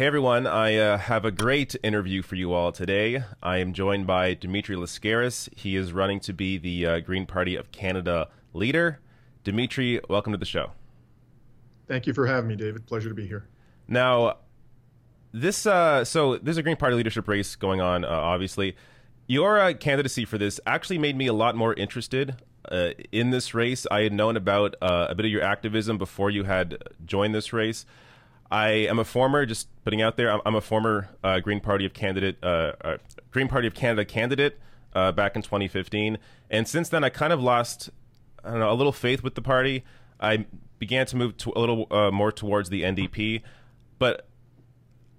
Hey everyone, I uh, have a great interview for you all today. I am joined by Dimitri Lascaris. He is running to be the uh, Green Party of Canada leader. Dimitri, welcome to the show. Thank you for having me, David. Pleasure to be here. Now, this uh, so there's a Green Party leadership race going on. Uh, obviously, your uh, candidacy for this actually made me a lot more interested uh, in this race. I had known about uh, a bit of your activism before you had joined this race. I am a former, just putting out there, I'm, I'm a former uh, Green Party of candidate, Green Party of Canada candidate back in 2015, and since then I kind of lost, I don't know, a little faith with the party. I began to move to a little more towards the NDP, but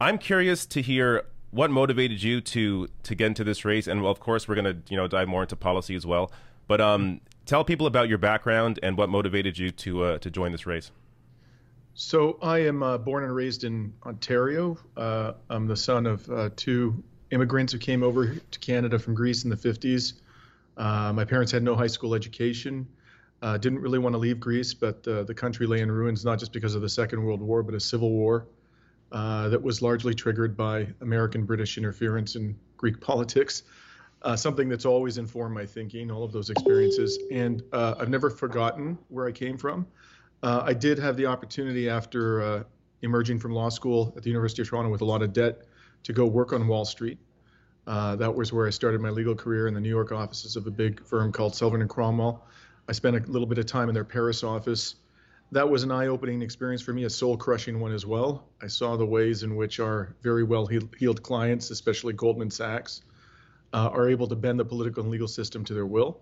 I'm curious to hear what motivated you to to get into this race, and well, of course, we're to you know dive more into policy as well. But um, tell people about your background and what motivated you to uh, to join this race. So I am uh, born and raised in Ontario. Uh, I'm the son of uh, two immigrants who came over to Canada from Greece in the 50s. Uh, my parents had no high school education. Uh, didn't really want to leave Greece, but the country lay in ruins, not just because of the Second World War, but a civil war uh, that was largely triggered by American British interference in Greek politics. Uh, something that's always informed my thinking, all of those experiences. And uh, I've never forgotten where I came from. Uh, I did have the opportunity after uh, emerging from law school at the University of Toronto with a lot of debt to go work on Wall Street. that was where I started my legal career in the New York offices of a big firm called Sullivan and Cromwell. I spent a little bit of time in their Paris office that was an eye-opening experience for me, a soul-crushing one as well. I saw the ways in which our very well-heeled clients, especially Goldman Sachs, uh, are able to bend the political and legal system to their will.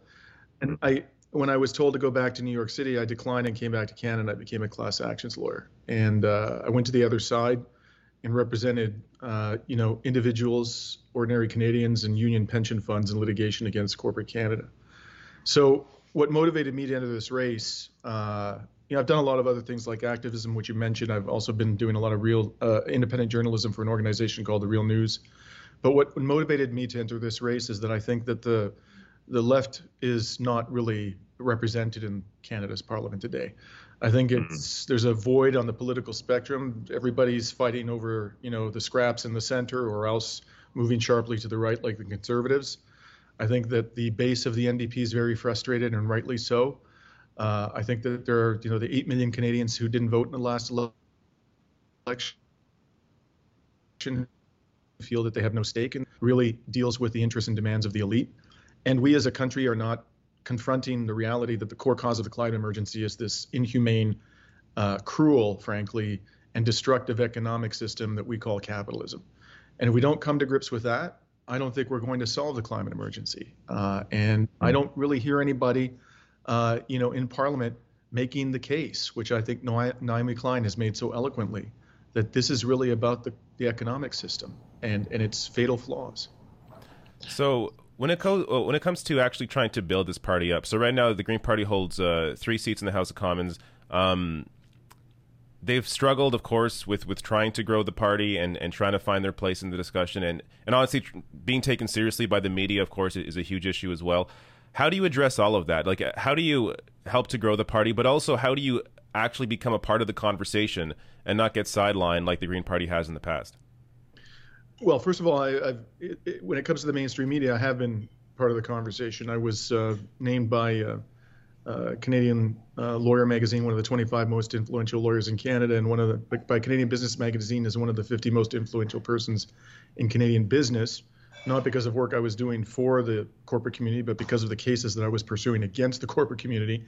And I, when I was told to go back to New York City, I declined and came back to Canada. I became a class actions lawyer, and uh, I went to the other side and represented, uh, you know, individuals, ordinary Canadians, and union pension funds in litigation against corporate Canada. So, what motivated me to enter this race? Uh, you know, I've done a lot of other things like activism, which you mentioned. I've also been doing a lot of real uh, independent journalism for an organization called the Real News. But what motivated me to enter this race is that I think that the the left is not really represented in Canada's parliament today. I think mm-hmm. it's there's a void on the political spectrum. Everybody's fighting over you know the scraps in the center, or else moving sharply to the right, like the Conservatives. I think that the base of the NDP is very frustrated, and rightly so. Uh, I think that there are, you know, the 8 million Canadians who didn't vote in the last election feel that they have no stake and really deals with the interests and demands of the elite. And we as a country are not confronting the reality that the core cause of the climate emergency is this inhumane, uh, cruel, frankly, and destructive economic system that we call capitalism. And if we don't come to grips with that, I don't think we're going to solve the climate emergency. Uh, and I don't really hear anybody uh, you know, in Parliament making the case, which I think Naomi Klein has made so eloquently, that this is really about the, the economic system and, and its fatal flaws. So when it co- uh, when it comes to actually trying to build this party up, so right now the Green Party holds uh, three seats in the House of Commons. Um, they've struggled, of course, with, with trying to grow the party and, and trying to find their place in the discussion, and and honestly, being taken seriously by the media, of course, is a huge issue as well. How do you address all of that? Like, how do you help to grow the party, but also how do you actually become a part of the conversation and not get sidelined like the Green Party has in the past? Well, first of all, I, it, it, when it comes to the mainstream media, I have been part of the conversation. I was uh, named by uh, uh, Canadian uh, Lawyer Magazine one of the 25 most influential lawyers in Canada, and one of the by Canadian Business Magazine as one of the 50 most influential persons in Canadian business not because of work I was doing for the corporate community, but because of the cases that I was pursuing against the corporate community.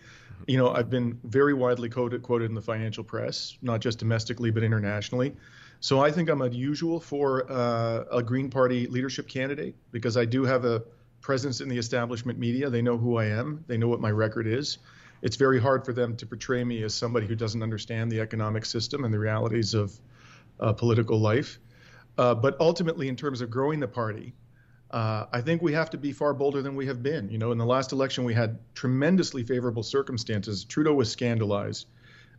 You know, I've been very widely quoted, quoted in the financial press, not just domestically, but internationally. So I think I'm unusual for uh, a Green Party leadership candidate because I do have a presence in the establishment media. They know who I am, they know what my record is. It's very hard for them to portray me as somebody who doesn't understand the economic system and the realities of uh, political life. Uh, but ultimately, in terms of growing the party, uh, I think we have to be far bolder than we have been. You know, in the last election, we had tremendously favorable circumstances. Trudeau was scandalized.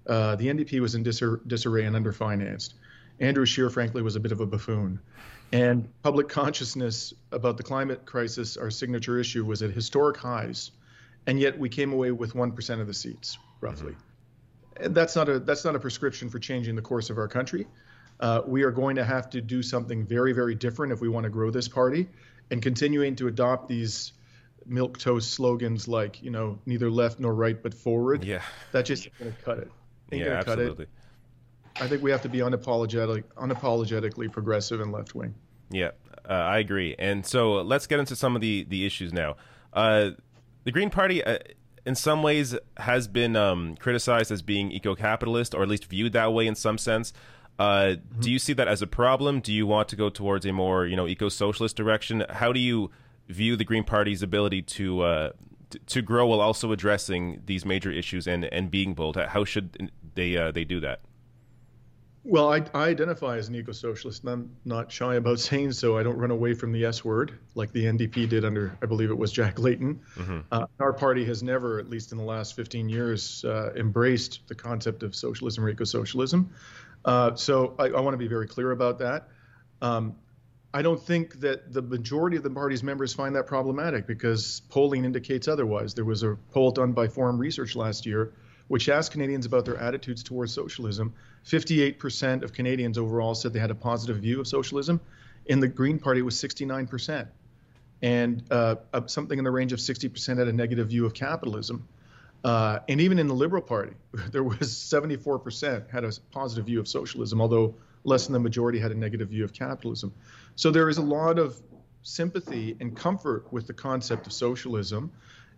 Uh, the NDP was in disar- disarray and underfinanced. Andrew Scheer, frankly, was a bit of a buffoon. And public consciousness about the climate crisis, our signature issue, was at historic highs. And yet we came away with 1% of the seats, roughly. Mm-hmm. And that's not a that's not a prescription for changing the course of our country. Uh, we are going to have to do something very, very different if we want to grow this party. And continuing to adopt these milk toast slogans like, you know, neither left nor right but forward. Yeah. That just going to cut it. Ain't yeah, absolutely. cut it. I think we have to be unapologetic, unapologetically progressive and left wing. Yeah, uh, I agree. And so let's get into some of the the issues now. Uh, the Green Party, uh, in some ways, has been um, criticized as being eco-capitalist, or at least viewed that way in some sense. Uh, Mm-hmm. Do you see that as a problem? Do you want to go towards a more, you know, eco-socialist direction? How do you view the Green Party's ability to uh, t- to grow while also addressing these major issues and, and being bold? How should they uh, they do that? Well, I, I identify as an eco-socialist, and I'm not shy about saying so. I don't run away from the S word like the NDP did under, I believe it was Jack Layton. Uh, our party has never, at least in the last 15 years, uh, embraced the concept of socialism or eco-socialism. Uh, so I, I want to be very clear about that. Um, I don't think that the majority of the party's members find that problematic because polling indicates otherwise. There was a poll done by Forum Research last year which asked Canadians about their attitudes towards socialism. 58% of Canadians overall said they had a positive view of socialism. In the Green Party, it was 69%. And uh, something in the range of 60% had a negative view of capitalism. Uh, and even in the Liberal Party, there was 74% had a positive view of socialism, although less than the majority had a negative view of capitalism. So there is a lot of sympathy and comfort with the concept of socialism.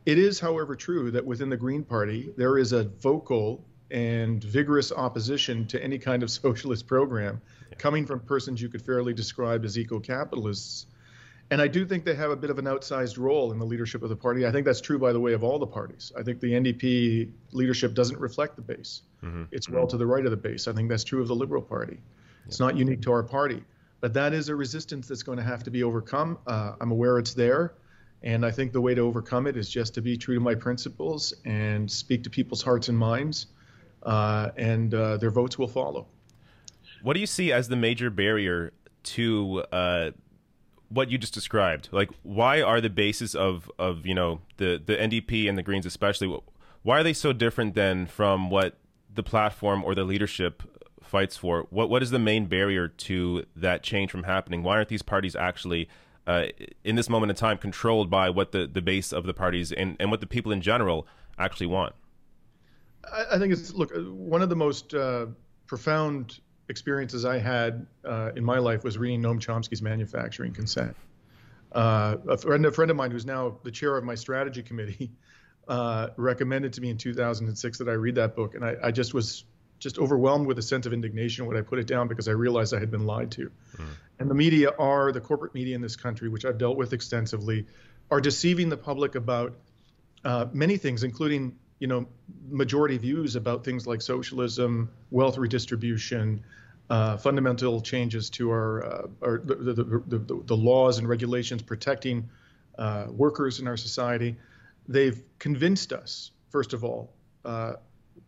It is, however, true that within the Green Party, there is a vocal and vigorous opposition to any kind of socialist program coming from persons you could fairly describe as eco capitalists. And I do think they have a bit of an outsized role in the leadership of the party. I think that's true, by the way, of all the parties. I think the NDP leadership doesn't reflect the base. It's well to the right of the base. I think that's true of the Liberal Party. It's not unique to our party. But that is a resistance that's going to have to be overcome. Uh, I'm aware it's there. And I think the way to overcome it is just to be true to my principles and speak to people's hearts and minds, uh, and uh, their votes will follow. What do you see as the major barrier to uh, what you just described? Like, why are the bases of, of you know the the NDP and the Greens especially? Why are they so different than from what the platform or the leadership fights for? What what is the main barrier to that change from happening? Why aren't these parties actually uh, in this moment in time controlled by what the, the base of the parties and, and what the people in general actually want? I, I think it's look one of the most uh, profound experiences I had uh, in my life was reading Noam Chomsky's Manufacturing Consent. Uh, a friend, a friend of mine who's now the chair of my strategy committee uh, recommended to me in 2006 that I read that book, and I, I, just was just overwhelmed with a sense of indignation when I put it down because I realized I had been lied to. Mm. And the media are the corporate media in this country, which I've dealt with extensively, are deceiving the public about uh, many things, including you know majority views about things like socialism, wealth redistribution, uh, fundamental changes to our, uh, our the, the, the, the, laws and regulations protecting uh, workers in our society. They've convinced us, first of all, uh,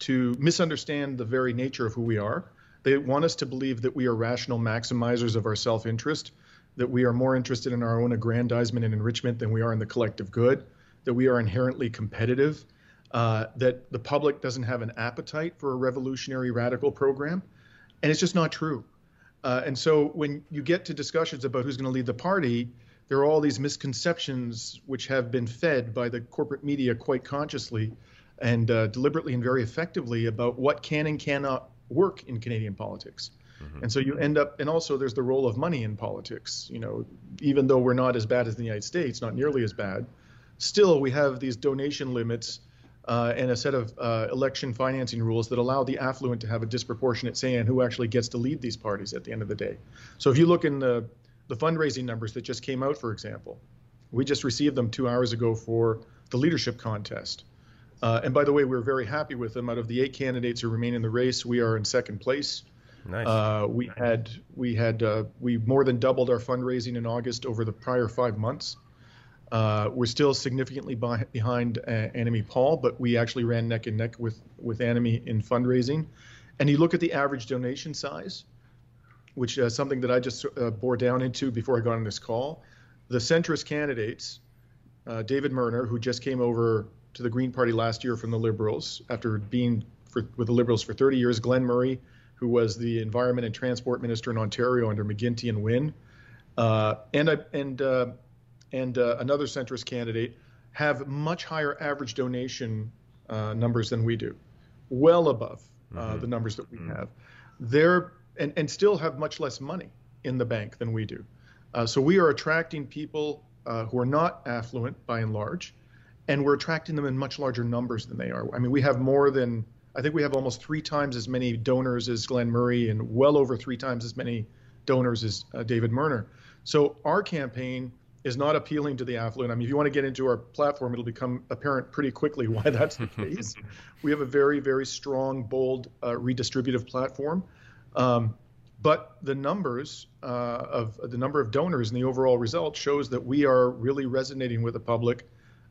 to misunderstand the very nature of who we are. They want us to believe that we are rational maximizers of our self-interest, that we are more interested in our own aggrandizement and enrichment than we are in the collective good, that we are inherently competitive, uh, that the public doesn't have an appetite for a revolutionary radical program. And it's just not true. Uh, and so when you get to discussions about who's going to lead the party, there are all these misconceptions which have been fed by the corporate media quite consciously and uh, deliberately and very effectively about what can and cannot work in Canadian politics. Mm-hmm. And so you end up, and also there's the role of money in politics. You know, even though we're not as bad as the United States, not nearly as bad, still we have these donation limits uh, and a set of uh, election financing rules that allow the affluent to have a disproportionate say in who actually gets to lead these parties at the end of the day. So if you look in the, the fundraising numbers that just came out, for example, we just received them two hours ago for the leadership contest. Uh, and by the way, we're very happy with them. Out of the eight candidates who remain in the race, we are in second place. Nice. Uh, we had we had uh, we more than doubled our fundraising in August over the prior five months. Uh, we're still significantly by, behind uh, Annamie Paul, but we actually ran neck and neck with with Annamie in fundraising. And you look at the average donation size, which is something that I just uh, bore down into before I got on this call. The centrist candidates, uh, David Merner, who just came over to the Green Party last year from the Liberals after being for, with the Liberals for 30 years, Glenn Murray, who was the Environment and Transport Minister in Ontario under McGuinty and Wynne, uh, and and uh, and uh, another centrist candidate have much higher average donation uh, numbers than we do, well above uh, mm-hmm. the numbers that we mm-hmm. have. They're and, and still have much less money in the bank than we do. Uh, so we are attracting people who are not affluent by and large, and we're attracting them in much larger numbers than they are. I mean, we have more than I think we have almost three times as many donors as Glenn Murray, and well over three times as many donors as David Merner. So our campaign is not appealing to the affluent. I mean, if you want to get into our platform, it'll become apparent pretty quickly why that's the case. we have a very, very strong, bold, uh, redistributive platform. Um, but the numbers uh, of the number of donors and the overall result shows that we are really resonating with the public,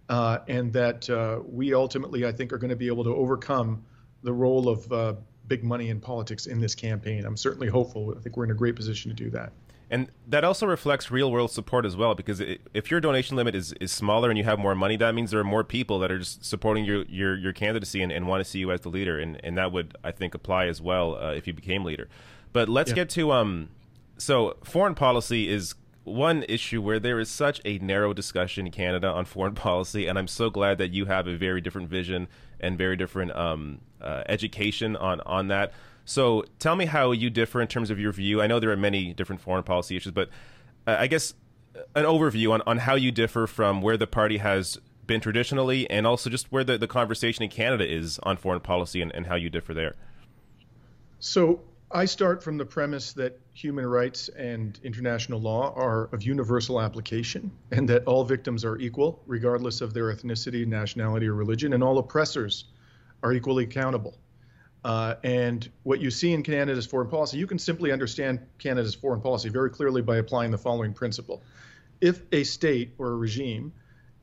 uh, and that uh, we ultimately, I think, are going to be able to overcome the role of uh, big money in politics in this campaign. I'm certainly hopeful. I think we're in a great position to do that. And that also reflects real world support as well, because if your donation limit is, is smaller and you have more money, that means there are more people that are just supporting your, your, your candidacy and, and want to see you as the leader. And, and that would, I think, apply as well uh, if you became leader. But let's yeah. get to um, so foreign policy is one issue where there is such a narrow discussion in Canada on foreign policy, and I'm so glad that you have a very different vision and very different um, uh, education on on that. So tell me how you differ in terms of your view. I know there are many different foreign policy issues, but uh, I guess uh, an overview on, on how you differ from where the party has been traditionally and also just where the, the conversation in Canada is on foreign policy and, and how you differ there. So I start from the premise that human rights and international law are of universal application and that all victims are equal, regardless of their ethnicity, nationality, or religion, and all oppressors are equally accountable. Uh, and what you see in Canada's foreign policy, you can simply understand Canada's foreign policy very clearly by applying the following principle. If a state or a regime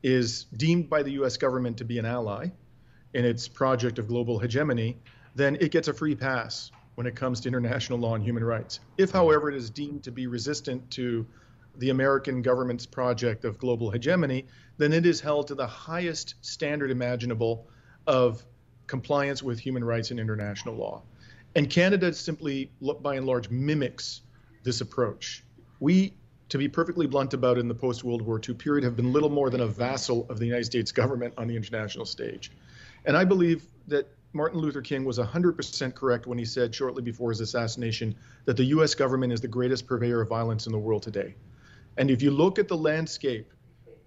is deemed by the US government to be an ally in its project of global hegemony, then it gets a free pass when it comes to international law and human rights. If, however, it is deemed to be resistant to the American government's project of global hegemony, then it is held to the highest standard imaginable of compliance with human rights and international law. And Canada simply, by and large, mimics this approach. We, to be perfectly blunt about it, in the post World War II period, have been little more than a vassal of the United States government on the international stage. And I believe that Martin Luther King was 100% correct when he said shortly before his assassination that the U.S. government is the greatest purveyor of violence in the world today. And if you look at the landscape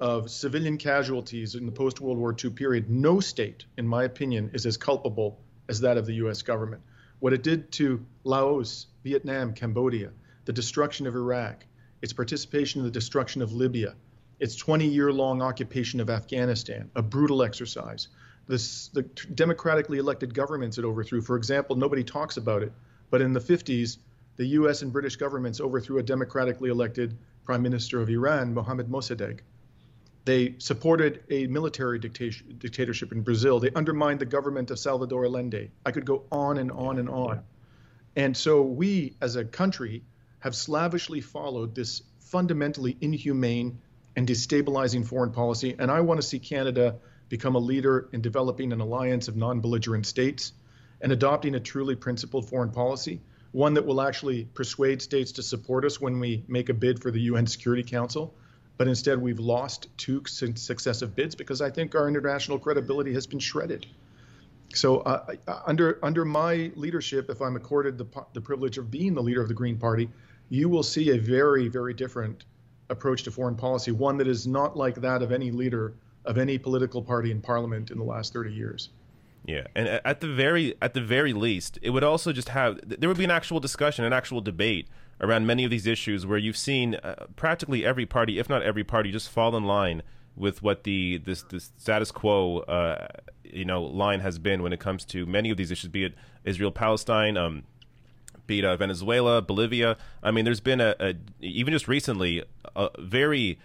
of civilian casualties in the post World War II period, no state, in my opinion, is as culpable as that of the US government. What it did to Laos, Vietnam, Cambodia, the destruction of Iraq, its participation in the destruction of Libya, its 20 year long occupation of Afghanistan, a brutal exercise. The democratically elected governments it overthrew. For example, nobody talks about it, but in the 50s, the US and British governments overthrew a democratically elected prime minister of Iran, Mohammad Mossadegh. They supported a military dictatorship in Brazil. They undermined the government of Salvador Allende. I could go on and on and on. And so we, as a country, have slavishly followed this fundamentally inhumane and destabilizing foreign policy. And I want to see Canada become a leader in developing an alliance of non belligerent states and adopting a truly principled foreign policy, one that will actually persuade states to support us when we make a bid for the UN Security Council but instead we've lost two successive bids because I think our international credibility has been shredded. So uh, under under my leadership, if I'm accorded the, the privilege of being the leader of the Green Party, you will see a very very different approach to foreign policy, one that is not like that of any leader of any political party in Parliament in the last 30 years. Yeah, and at the very at the very least, it would also just have there would be an actual discussion, an actual debate around many of these issues where you've seen uh, practically every party, if not every party, just fall in line with what the this, this status quo uh, you know line has been when it comes to many of these issues, be it Israel Palestine, um, be it uh, Venezuela, Bolivia. I mean, there's been a, a even just recently a very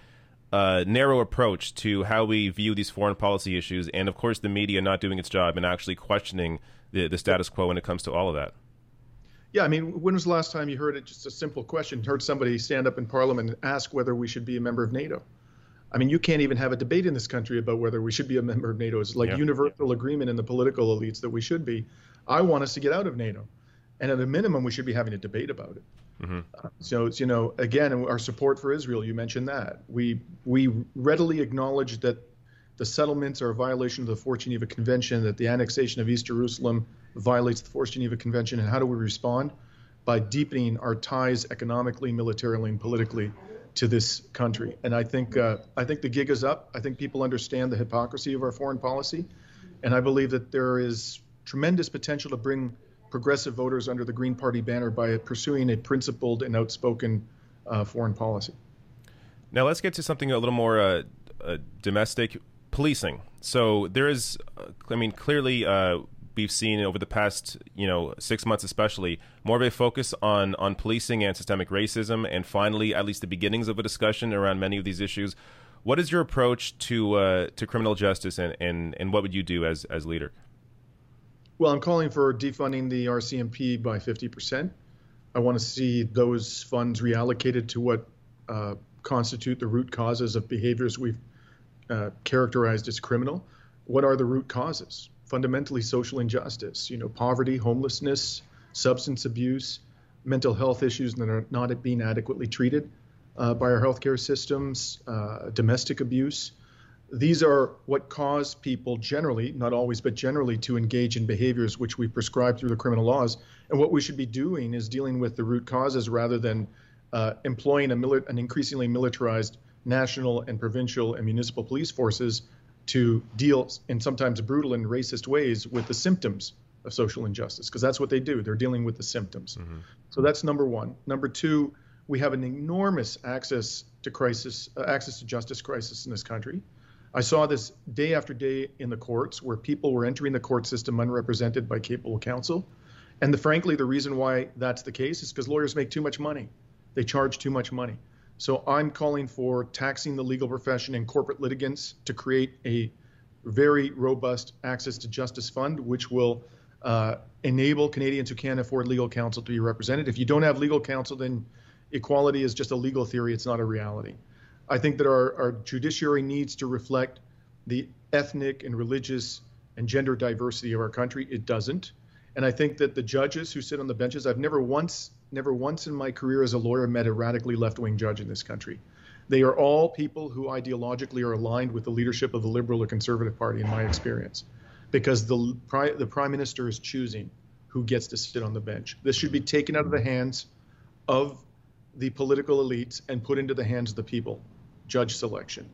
uh, narrow approach to how we view these foreign policy issues, and of course, the media not doing its job and actually questioning the, the status quo when it comes to all of that. Yeah, I mean, when was the last time you heard it? Just a simple question. Heard somebody stand up in Parliament and ask whether we should be a member of NATO? I mean, you can't even have a debate in this country about whether we should be a member of NATO. It's like yeah. universal agreement in the political elites that we should be. I want us to get out of NATO. and at a minimum, we should be having a debate about it. Mm-hmm. So, you know, again, our support for Israel, you mentioned that. We we readily acknowledge that the settlements are a violation of the Fourth Geneva Convention, that the annexation of East Jerusalem violates the Fourth Geneva Convention, and how do we respond? By deepening our ties economically, militarily, and politically to this country. And I think uh, I think the gig is up. I think people understand the hypocrisy of our foreign policy, and I believe that there is tremendous potential to bring progressive voters under the Green Party banner by pursuing a principled and outspoken uh, foreign policy. Now let's get to something a little more uh, uh, domestic policing. So there is, uh, I mean, clearly uh, we've seen over the past, you know, six months especially, more of a focus on on policing and systemic racism, and finally, at least the beginnings of a discussion around many of these issues. What is your approach to uh, to criminal justice, and, and and what would you do as as leader? Well, I'm calling for defunding the RCMP by 50%. I want to see those funds reallocated to what uh, constitute the root causes of behaviors we've uh, characterized as criminal. What are the root causes? Fundamentally, social injustice. You know, poverty, homelessness, substance abuse, mental health issues that are not being adequately treated uh, by our healthcare systems, uh, domestic abuse these are what cause people generally, not always, but generally, to engage in behaviors which we prescribe through the criminal laws. And what we should be doing is dealing with the root causes rather than uh, employing mili- an increasingly militarized national and provincial and municipal police forces to deal in sometimes brutal and racist ways with the symptoms of social injustice, because that's what they do. They're dealing with the symptoms. Mm-hmm. So that's number one. Number two, we have an enormous access to crisis, uh, access to justice crisis in this country. I saw this day after day in the courts where people were entering the court system unrepresented by capable counsel. And the, frankly, the reason why that's the case is because lawyers make too much money. They charge too much money. So I'm calling for taxing the legal profession and corporate litigants to create a very robust access to justice fund, which will uh, enable Canadians who can't afford legal counsel to be represented. If you don't have legal counsel, then equality is just a legal theory, it's not a reality. I think that our, our judiciary needs to reflect the ethnic and religious and gender diversity of our country. It doesn't. And I think that the judges who sit on the benches, I've never once, never once in my career as a lawyer met a radically left wing judge in this country. They are all people who ideologically are aligned with the leadership of the Liberal or Conservative Party, in my experience, because the, the Prime Minister is choosing who gets to sit on the bench. This should be taken out of the hands of the political elites and put into the hands of the people judge selection.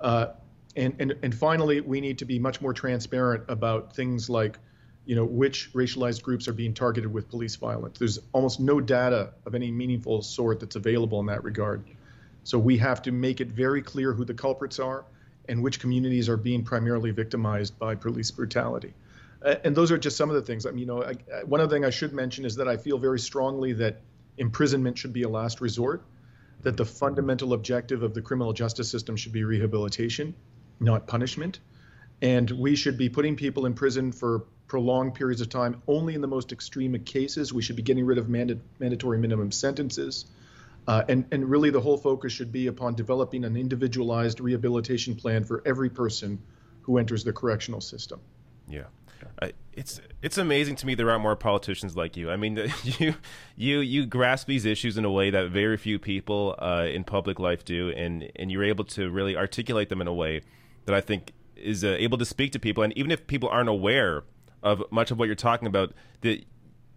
Uh, and, and, and finally, we need to be much more transparent about things like, you know, which racialized groups are being targeted with police violence. There's almost no data of any meaningful sort that's available in that regard. So we have to make it very clear who the culprits are and which communities are being primarily victimized by police brutality. And those are just some of the things. I mean, you know, I, one other thing I should mention is that I feel very strongly that imprisonment should be a last resort that the fundamental objective of the criminal justice system should be rehabilitation, not punishment. And we should be putting people in prison for prolonged periods of time only in the most extreme of cases. We should be getting rid of manda- mandatory minimum sentences. Uh, and, and really, the whole focus should be upon developing an individualized rehabilitation plan for every person who enters the correctional system. Yeah. Uh, it's it's amazing to me there aren't more politicians like you. I mean, you you you grasp these issues in a way that very few people uh, in public life do, and and you're able to really articulate them in a way that I think is uh, able to speak to people. And even if people aren't aware of much of what you're talking about, that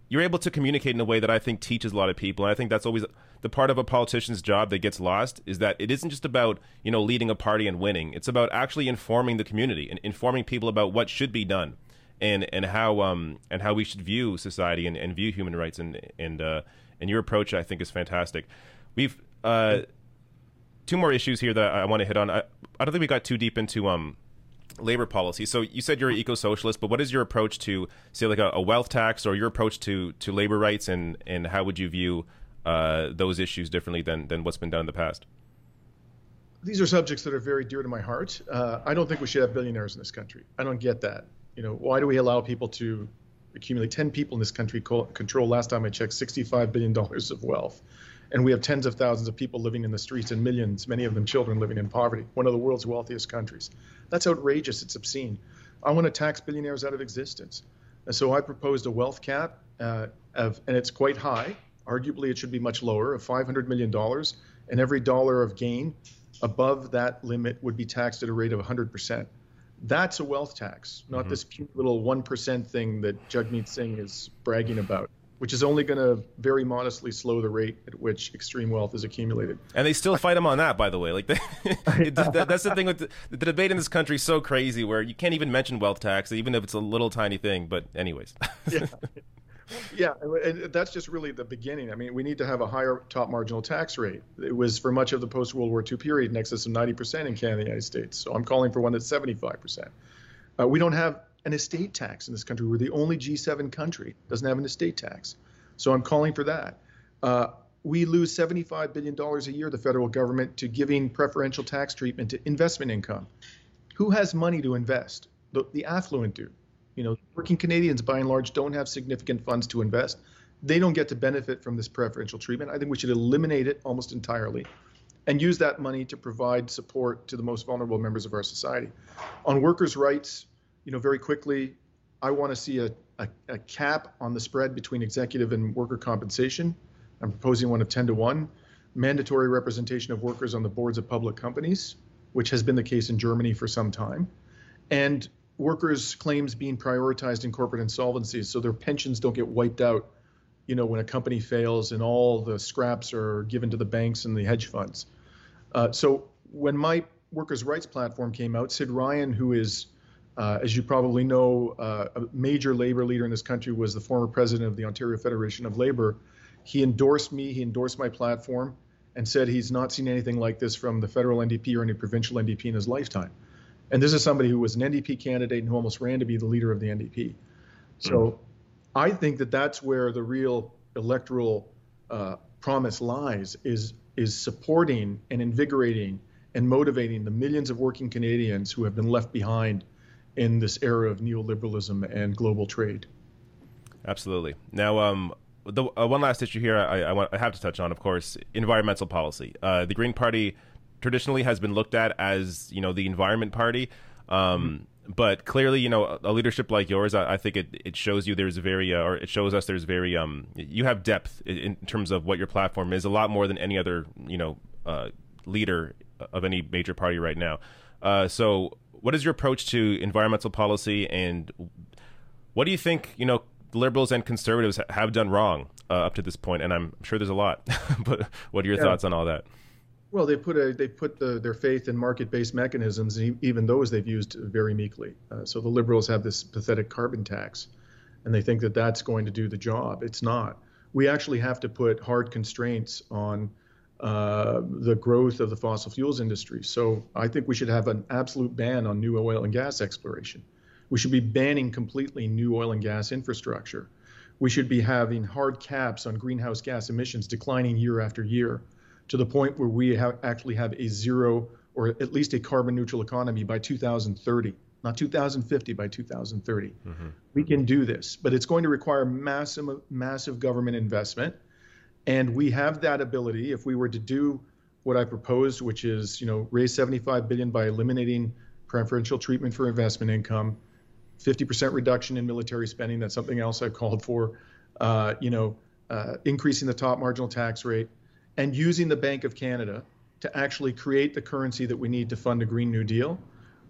you're able to communicate in a way that I think teaches a lot of people. And I think that's always the part of a politician's job that gets lost is that it isn't just about you know leading a party and winning. It's about actually informing the community and informing people about what should be done and and how um and how we should view society and, and view human rights and and uh, and your approach I think is fantastic. We've uh, two more issues here that I want to hit on. I, I don't think we got too deep into um labor policy. So you said you're an eco-socialist, but what is your approach to say like a, a wealth tax or your approach to to labor rights and and how would you view uh, those issues differently than than what's been done in the past? These are subjects that are very dear to my heart. Uh, I don't think we should have billionaires in this country. I don't get that you know, why do we allow people to accumulate 10 people in this country control last time I checked 65 billion dollars of wealth and we have tens of thousands of people living in the streets and millions many of them children living in poverty one of the world's wealthiest countries that's outrageous it's obscene I want to tax billionaires out of existence and so I proposed a wealth cap uh, of, and it's quite high. Arguably, it should be much lower, of $500 million. And every dollar of gain above that limit would be taxed at a rate of 100%. That's a wealth tax, not mm-hmm. this cute little 1% thing that Jagmeet Singh is bragging about which is only going to very modestly slow the rate at which extreme wealth is accumulated. And they still fight him on that, by the way. Like they, that's the thing with the, the, debate in this country is so crazy, where you can't even mention wealth tax, even if it's a little tiny thing. But anyways. yeah. Yeah, and that's just really the beginning. I mean, we need to have a higher top marginal tax rate. It was for much of the post World War II period in excess of 90% in Canada and the United States. So I'm calling for one that's 75%. Uh, we don't have an estate tax in this country. We're the only G7 country doesn't have an estate tax. So I'm calling for that. Uh, we lose $75 billion a year, the federal government, to giving preferential tax treatment to investment income. Who has money to invest? The, the affluent do. You know, working Canadians, by and large, don't have significant funds to invest. They don't get to benefit from this preferential treatment. I think we should eliminate it almost entirely and use that money to provide support to the most vulnerable members of our society. On workers' rights, you know, very quickly, I want to see a, a, a, cap on the spread between executive and worker compensation. I'm proposing one of 10 to 1. Mandatory representation of workers on the boards of public companies, which has been the case in Germany for some time. And workers' claims being prioritized in corporate insolvencies so their pensions don't get wiped out, you know, when a company fails and all the scraps are given to the banks and the hedge funds. Uh, so when my workers' rights platform came out, Sid Ryan, who is uh, as you probably know, uh, a major labor leader in this country was the former president of the Ontario Federation of Labor. He endorsed me, he endorsed my platform, and said he's not seen anything like this from the federal NDP or any provincial NDP in his lifetime. And this is somebody who was an NDP candidate and who almost ran to be the leader of the NDP. So mm. I think that that's where the real electoral uh, promise lies is is supporting and invigorating and motivating the millions of working Canadians who have been left behind in this era of neoliberalism and global trade. Absolutely. Now, um, the uh, one last issue here I, I, want I have to touch on, of course, environmental policy. Uh, the Green Party traditionally has been looked at as you know the environment party. Um, mm-hmm. But clearly, you know, a leadership like yours, I, I think it, it shows you there's very, uh, or it shows us there's very, um, you have depth in, in, terms of what your platform is, a lot more than any other, you know, uh, leader of any major party right now. Uh, so, what is your approach to environmental policy, and what do you think? You know, liberals and conservatives have done wrong uh, up to this point, and I'm sure there's a lot. but what are your yeah. thoughts on all that? Well, they put a they put the, their faith in market-based mechanisms, and even those they've used very meekly. Uh, so the liberals have this pathetic carbon tax, and they think that that's going to do the job. It's not. We actually have to put hard constraints on uh, the growth of the fossil fuels industry. So I think we should have an absolute ban on new oil and gas exploration. We should be banning completely new oil and gas infrastructure. We should be having hard caps on greenhouse gas emissions declining year after year to the point where we have actually have a zero or at least a carbon neutral economy by 2030, not 2050, by 2030. Mm-hmm. We can do this, but it's going to require massive, massive government investment and we have that ability if we were to do what I proposed, which is, you know, raise 75 billion by eliminating preferential treatment for investment income, 50% reduction in military spending. That's something else I've called for. Uh, you know, uh, increasing the top marginal tax rate, and using the Bank of Canada to actually create the currency that we need to fund a Green New Deal.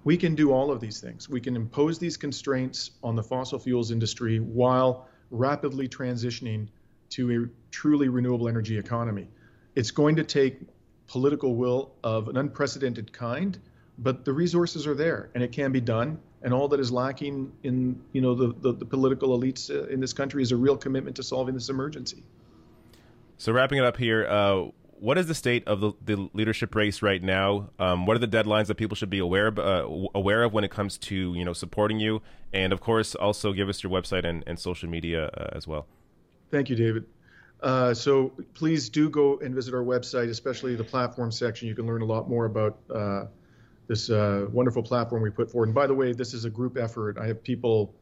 We can do all of these things. We can impose these constraints on the fossil fuels industry while rapidly transitioning to a truly renewable energy economy. It's going to take political will of an unprecedented kind, but the resources are there and it can be done. And all that is lacking in you know the, the, the political elites uh, in this country is a real commitment to solving this emergency. So wrapping it up here, uh, what is the state of the, the leadership race right now? Um, what are the deadlines that people should be aware of, uh, aware of when it comes to you know supporting you? And of course, also give us your website and, and social media uh, as well. Thank you, David. Uh, so please do go and visit our website, especially the platform section. You can learn a lot more about uh, this uh, wonderful platform we put forward. And by the way, this is a group effort. I have people,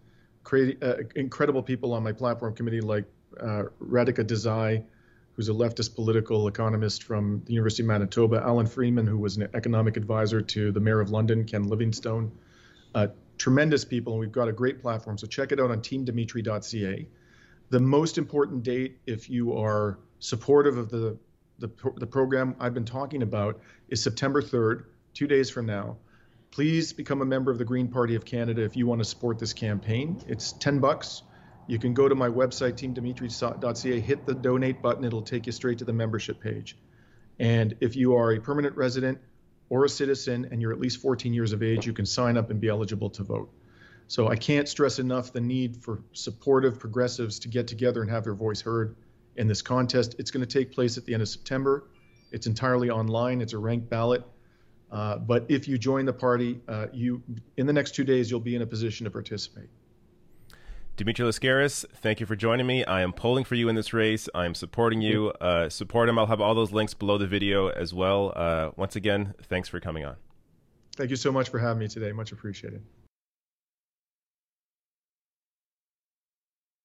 uh, incredible people on my platform committee like Radhika Desai, who's a leftist political economist from the University of Manitoba, Alan Freeman, who was an economic advisor to the mayor of London, Ken Livingstone. Uh, tremendous people, and we've got a great platform. So check it out on teamdimitri.ca. The most important date, if you are supportive of the, the, the program I've been talking about, is September 3rd, two days from now. Please become a member of the Green Party of Canada if you want to support this campaign. It's 10 bucks. You can go to my website, teamdimitri.ca, hit the donate button. It'll take you straight to the membership page. And if you are a permanent resident or a citizen and you're at least 14 years of age, you can sign up and be eligible to vote. So I can't stress enough the need for supportive progressives to get together and have their voice heard in this contest. It's going to take place at the end of September. It's entirely online. It's a ranked ballot. Uh, but if you join the party, uh, you in the next two days you'll be in a position to participate. Dimitri Lascaris, thank you for joining me. I am polling for you in this race. I am supporting you. Uh, support him. I'll have all those links below the video as well. Uh, once again, thanks for coming on. Thank you so much for having me today. Much appreciated.